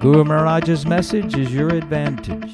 Guru Maharaj's message is your advantage.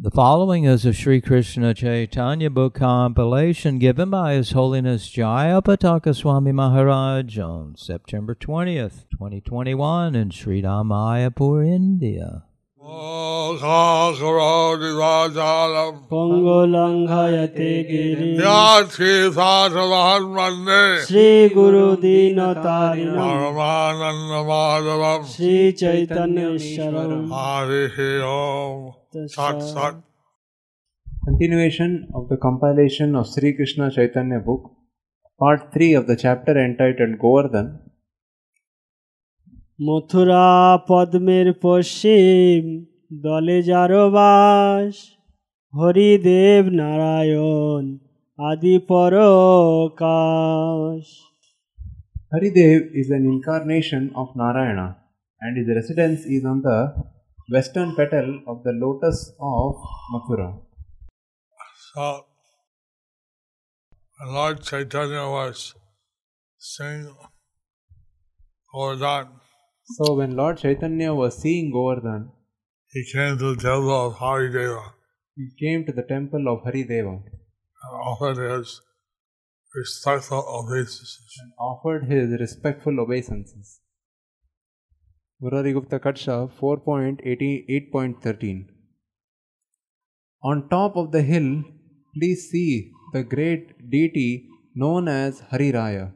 The following is a Sri Krishna Chaitanya book compilation given by His Holiness Jayapataka Swami Maharaj on September 20th, 2021 in Sri Mayapur, India. Moksha-karo-nivajalam পঙ্গলঙ্ঘয়তে Giri Yati-satavan-mande Shri Guru দীনতারিণ Paramananda-madhavam Shri চৈতন্যশ্বর Harihi Om Sat Sat Continuation of the compilation of Sri Krishna Chaitanya book, part 3 of the chapter entitled Govardhan, Mathura পদ্মের পশ্চিম দলে যারো বাস হরিদেব নারায়ণ আদি পরকাশ Haridev is an incarnation of Narayana and his residence is on the western petal of the lotus of Mathura. So when Lord Chaitanya was saying Govardhan So when Lord Chaitanya was seeing Govardhan, he came to the temple of Harideva he came to the temple of Harideva and offered his respectful obeisances. and offered his respectful obeisances. Murari Gupta Kadacha 4.88.13 On top of the hill, please see the great deity known as Hariraya.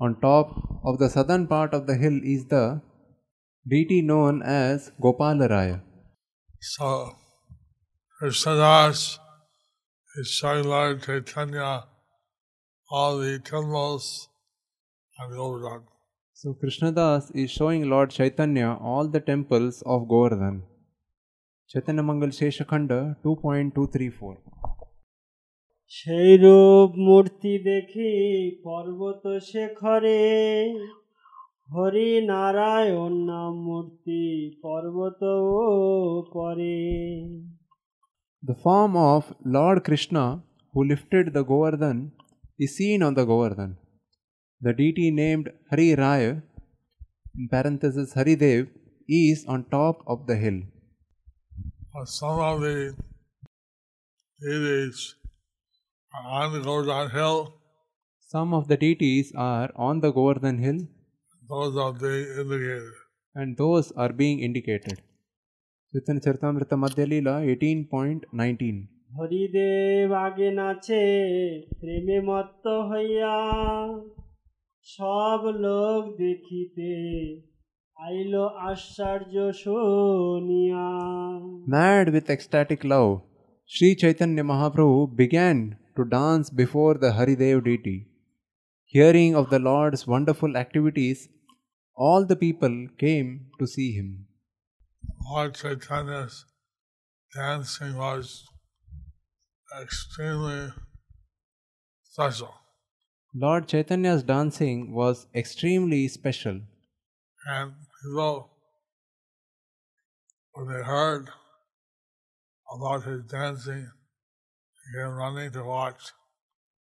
On top of the southern part of the hill is the deity known as Gopalaraya. So Krishnadas is showing Lord Chaitanya all the temples and Govardhan. So Krishnadas is showing Lord Chaitanya all the temples of Govardhan. Chaitanya Mangal Sheshakhanda 2.234 সেই রূপ মূর্তি দেখি পর্বত শেখরে হরি নারায়ণ নাম মূর্তি পর্বত পরে The form of Lord Krishna who lifted the Govardhan is seen on the Govardhan. The deity named Hari Raya, in parenthesis Haridev, is on top of the hill. But some of the deities are on the Govardhan hill, Some of the deities are on the Govardhan hill those are being indicated. and those are being indicated. Chaitanya Charitamrita Madhya Leela 18.19 Haridev আগে নাচে প্রেমে মত্ত হইয়া সব লোক দেখিতে আইল আশ্চর্য শুনিয়া Mad with ecstatic love, Sri Chaitanya Mahaprabhu began to dance before the Haridev deity. Hearing of the Lord's wonderful activities, all the people came to see him. Lord Chaitanya's dancing was extremely special. Lord Chaitanya's dancing was extremely special, And people, when they heard about his dancing, came running to watch.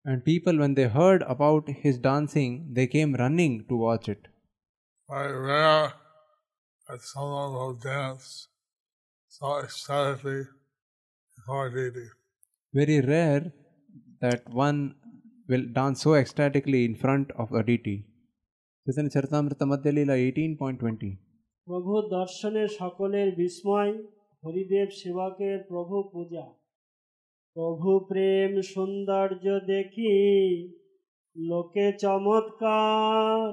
and people, when they heard about his dancing, they came running to watch it. Very rare that someone will dance so ecstatically before deity. Very rare that one will dance so ecstatically in front of a deity. Chaitanya Charitamrita Madhya Leela 18.20 প্রভু দর্শনে সকলের বিস্ময় হরিদেব সেবকের প্রভু পূজা প্রভু প্রেম সৌন্দর্য দেখি লোকে চমৎকার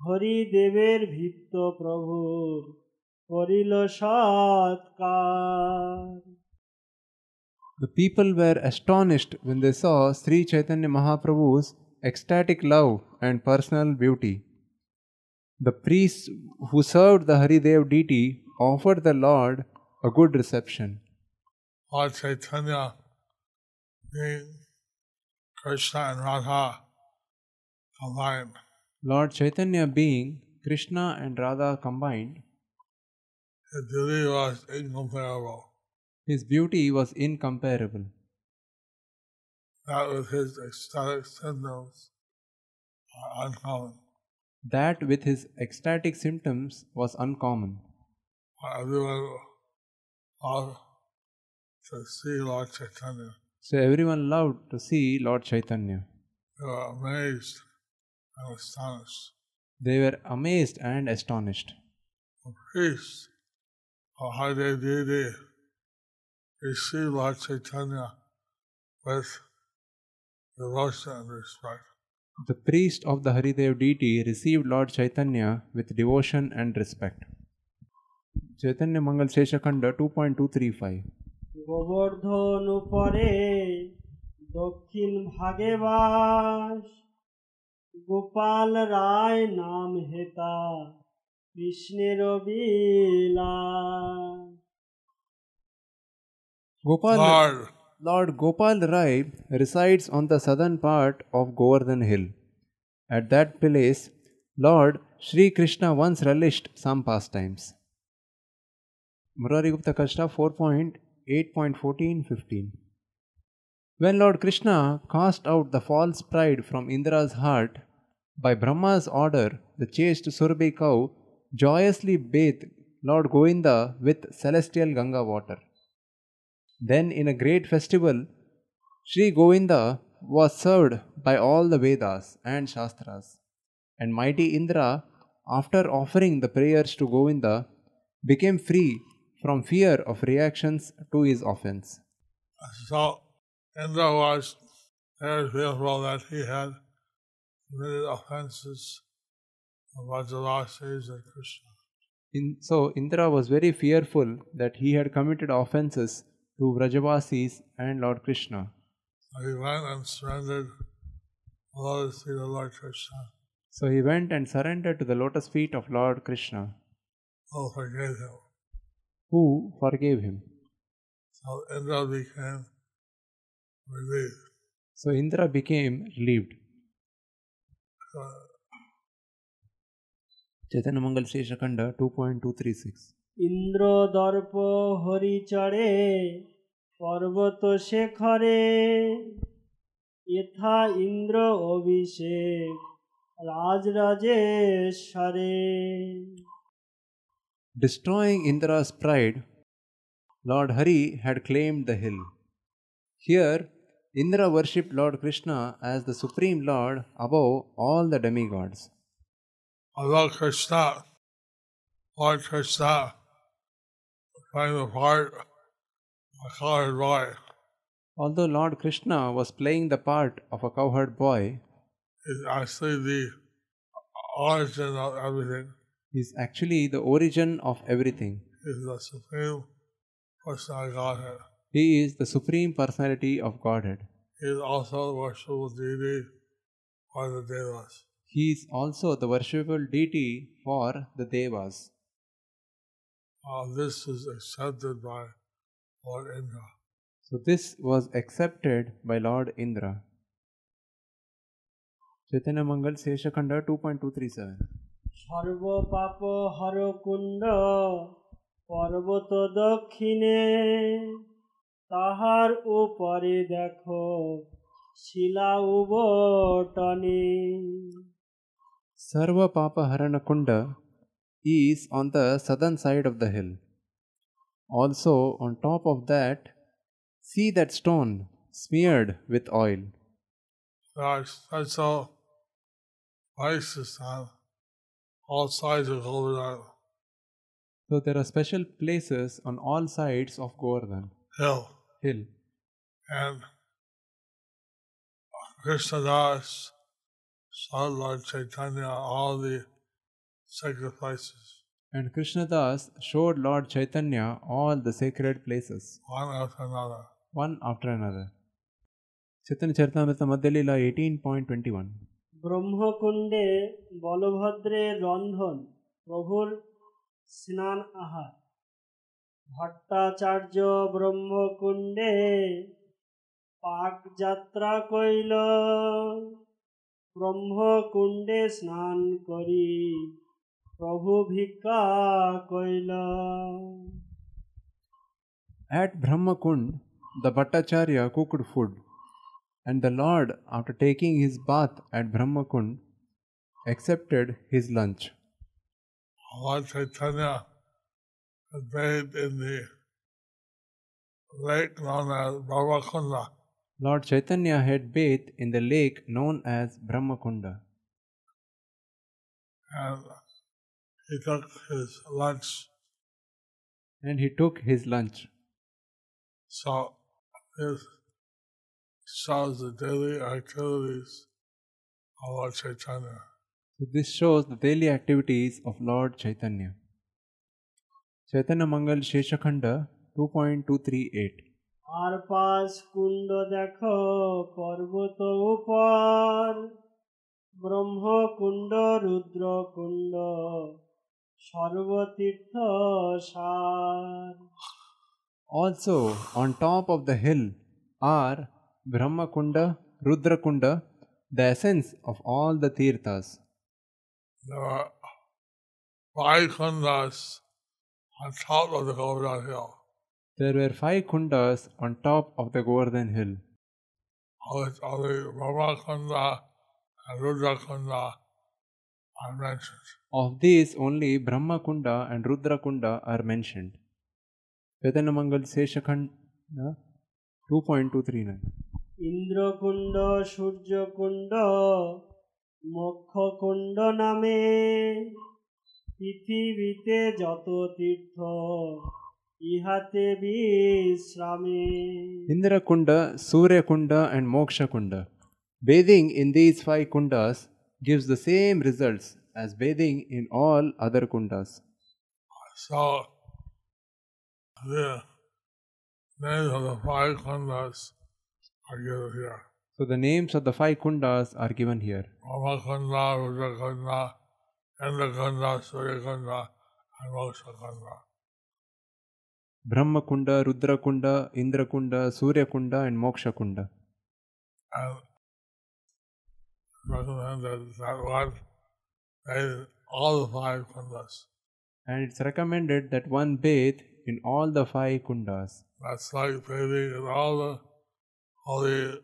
হরিদেবের ভিত্ত প্রভুর করিল সৎকার The people were astonished when they saw Sri Chaitanya Mahaprabhu's ecstatic love and personal beauty. The priests who served the Haridev deity offered the Lord a good reception. Lord Chaitanya being Krishna and Radha combined. Lord Chaitanya being Krishna and Radha combined, His beauty was incomparable. his beauty was incomparable. That with his ecstatic symptoms are uncommon. That with his ecstatic symptoms was uncommon. Everyone loved to see Lord Chaitanya. So everyone loved to see Lord Chaitanya. They were amazed astonished. They were amazed and astonished. The priests of Hare Deity received Lord Chaitanya with devotion and respect. The priest of the Haridev deity received Lord Chaitanya with devotion and respect. Chaitanya Mangal Sheshakhanda 2.235 Gobardhan উপরে দক্ষিণ ভাগে বাস গোপাল রায় নাম হেতা কৃষ্ণের Gopal Lord. Lord Gopal Rai resides on the southern part of Govardhan Hill. At that place, Lord Sri Krishna once relished some pastimes. Murari Gupta Kadacha 4.8.14.15 When Lord Krishna cast out the false pride from Indra's heart, by Brahma's order, the chaste Surabhi cow joyously bathed Lord Govinda with celestial Ganga water. Then, in a great festival, Sri Govinda was served by all the Vedas and Shastras. And mighty Indra, after offering the prayers to Govinda, became free from fear of reactions to his offense. so Indra was very fearful that he had committed offenses of Vrajavasis and Krishna. In, so, Indra was very fearful that he had committed offenses to Vrajavasis and Lord Krishna. So he went and surrendered the lotus feet of Lord Krishna, So, he went and surrendered to the lotus feet of Lord Krishna, who forgave him. who forgave him. So Indra became relieved. So, Indra became relieved. So Chaitanya Mangal Sheshakhanda 2.236 Indra দর্প হরি চড়ে পর্বত শেখরে ইথা ইন্দ্র অভিষেক রাজরাজেশ্বরে Destroying Indra's pride, Lord Hari had claimed the hill. Here, Indra worshipped Lord Krishna as the supreme Lord above all the demigods. although Krishna, Lord Krishna, the part of a colored boy, Although Lord Krishna was playing the part of a cowherd boy, is actually the origin of everything. he is actually the origin of everything. Is the supreme person of Godhead. He is the supreme personality of Godhead. He is also the worshipful deity for the Devas. He is also the worshipable deity for the Devas. Uh, this is accepted by Lord Indra. So, this was accepted by Lord Indra. Chaitanya Mangal Seshakhanda 2.237 সর্ব পাপ হর কুণ্ড পর্বত দক্ষিণে তাহার উপরে দেখো শিলা উবটনে Sarva Papa Harana Kunda is on the southern side of the hill. Also, on top of that, see that stone smeared with oil. There are special places on all sides of Govardhan So, there are special places on all sides of Govardhan Hill. hill. And Krishna Das saw Lord Chaitanya all the sacred places, And Krishnadas showed Lord Chaitanya all the sacred places, one after another. one after another. Chaitanya Charitamrita Madhyalila 18.21 ব্রহ্মকুণ্ডে বলভদ্রের রন্ধন প্রভুর স্নান আহার ভট্টাচার্য ব্রহ্মকুণ্ডে পাক যাত্রা কইল ব্রহ্মকুণ্ডে স্নান করি প্রভু ভিক্ষা কইল At Brahmakund, the Bhattacharya cooked food, and the Lord, after taking his bath at Brahmakund, accepted his lunch. Lord Chaitanya had bathed in the lake known as Brahmakunda. Lord Chaitanya had bathed in the lake known as Brahmakunda, and he took his lunch. and he took his lunch. So this shows the daily activities of Lord Chaitanya. So this shows the daily activities of Lord Chaitanya. Chaitanya Mangal Sheshakhanda 2.238 আর পাশ কুণ্ড দেখো পর্বত উপর ব্রহ্মকুণ্ড রুদ্রকুণ্ড সর্বতীর্থ সার Also, on top of the hill are Brahmakunda, Rudrakunda, the essence of all the tirthas. There are five kundas on top of the Govardhan Hill. There were five kundas on top of the Govardhan Hill. Of the, the Kunda and Rudra Kunda are mentioned. Of these, only Brahma Kunda and Rudra Kunda are mentioned. Chaitanya Mangal Seshakhanda 2.239 ইন্দ্রকুণ্ড Suryakund নামে পৃথিবীতে যত তীর্থ ইহাতে বিশ্রামে Indra Kunda, Surya Kunda, and Moksha Kunda. Bathing in these five kundas gives the same results as bathing in all other kundas. So, the names of the five kundas are given here. So the names of the five kundas are given here. Brahma Kunda, Rudra Kunda, Surya Kunda, and Moksha Kunda. Um, Brahmakunda, Rudrakunda, Indrakunda, Suryakunda, and Mokshakunda. And recommended that one bathe all the five kundas. And it's recommended that one bathe in all the five kundas. That's like bathing in all the holy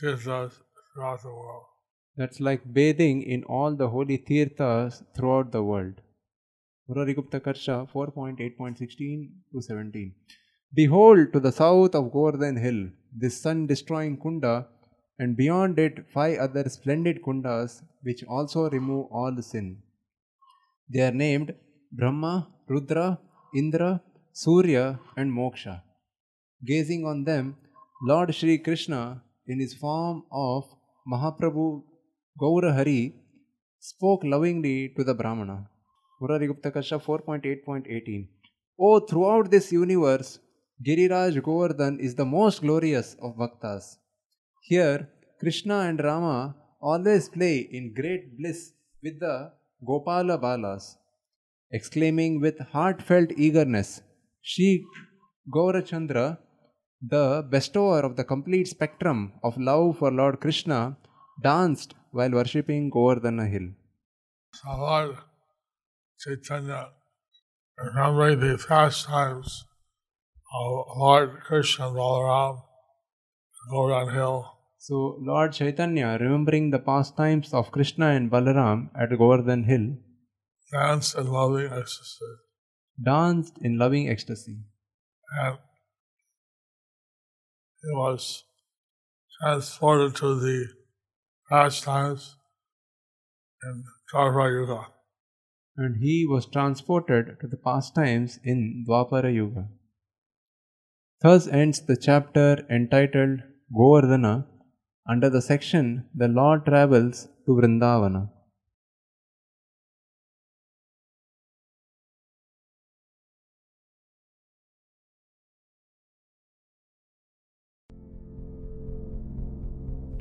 tirthas throughout the world. That's like bathing in all the holy tirthas throughout the world. Murarigupta Kadacha 4.8.16 to 17. Behold, to the south of Govardhan Hill, this sun destroying kunda, and beyond it five other splendid kundas which also remove all sin. They are named Brahma, Rudra, Indra, Surya, and Moksha. Gazing on them, Lord Shri Krishna, in his form of Mahaprabhu Gaurahari, spoke lovingly to the Brahmana. Murarigupta Kadacha 4.8.18 Oh, throughout this universe, Giriraj Govardhan is the most glorious of bhaktas. Here, Krishna and Rama always play in great bliss with the Gopala Balas, exclaiming with heartfelt eagerness, Shri Gaurachandra, the bestower of the complete spectrum of love for Lord Krishna, danced while worshipping Govardhana Hill. So Lord Chaitanya, remembering the pastimes of Lord Krishna and Balaram, Govardhan Hill, So, Lord Chaitanya, remembering the pastimes of Krishna and Balaram at Govardhan Hill, danced in loving ecstasy. danced in loving ecstasy. And he was transported to the pastimes in Dwapara Yuga. And he was transported to the pastimes in Dwapara Yuga. Thus ends the chapter entitled Govardhana under the section The Lord Travels to Vrindavana.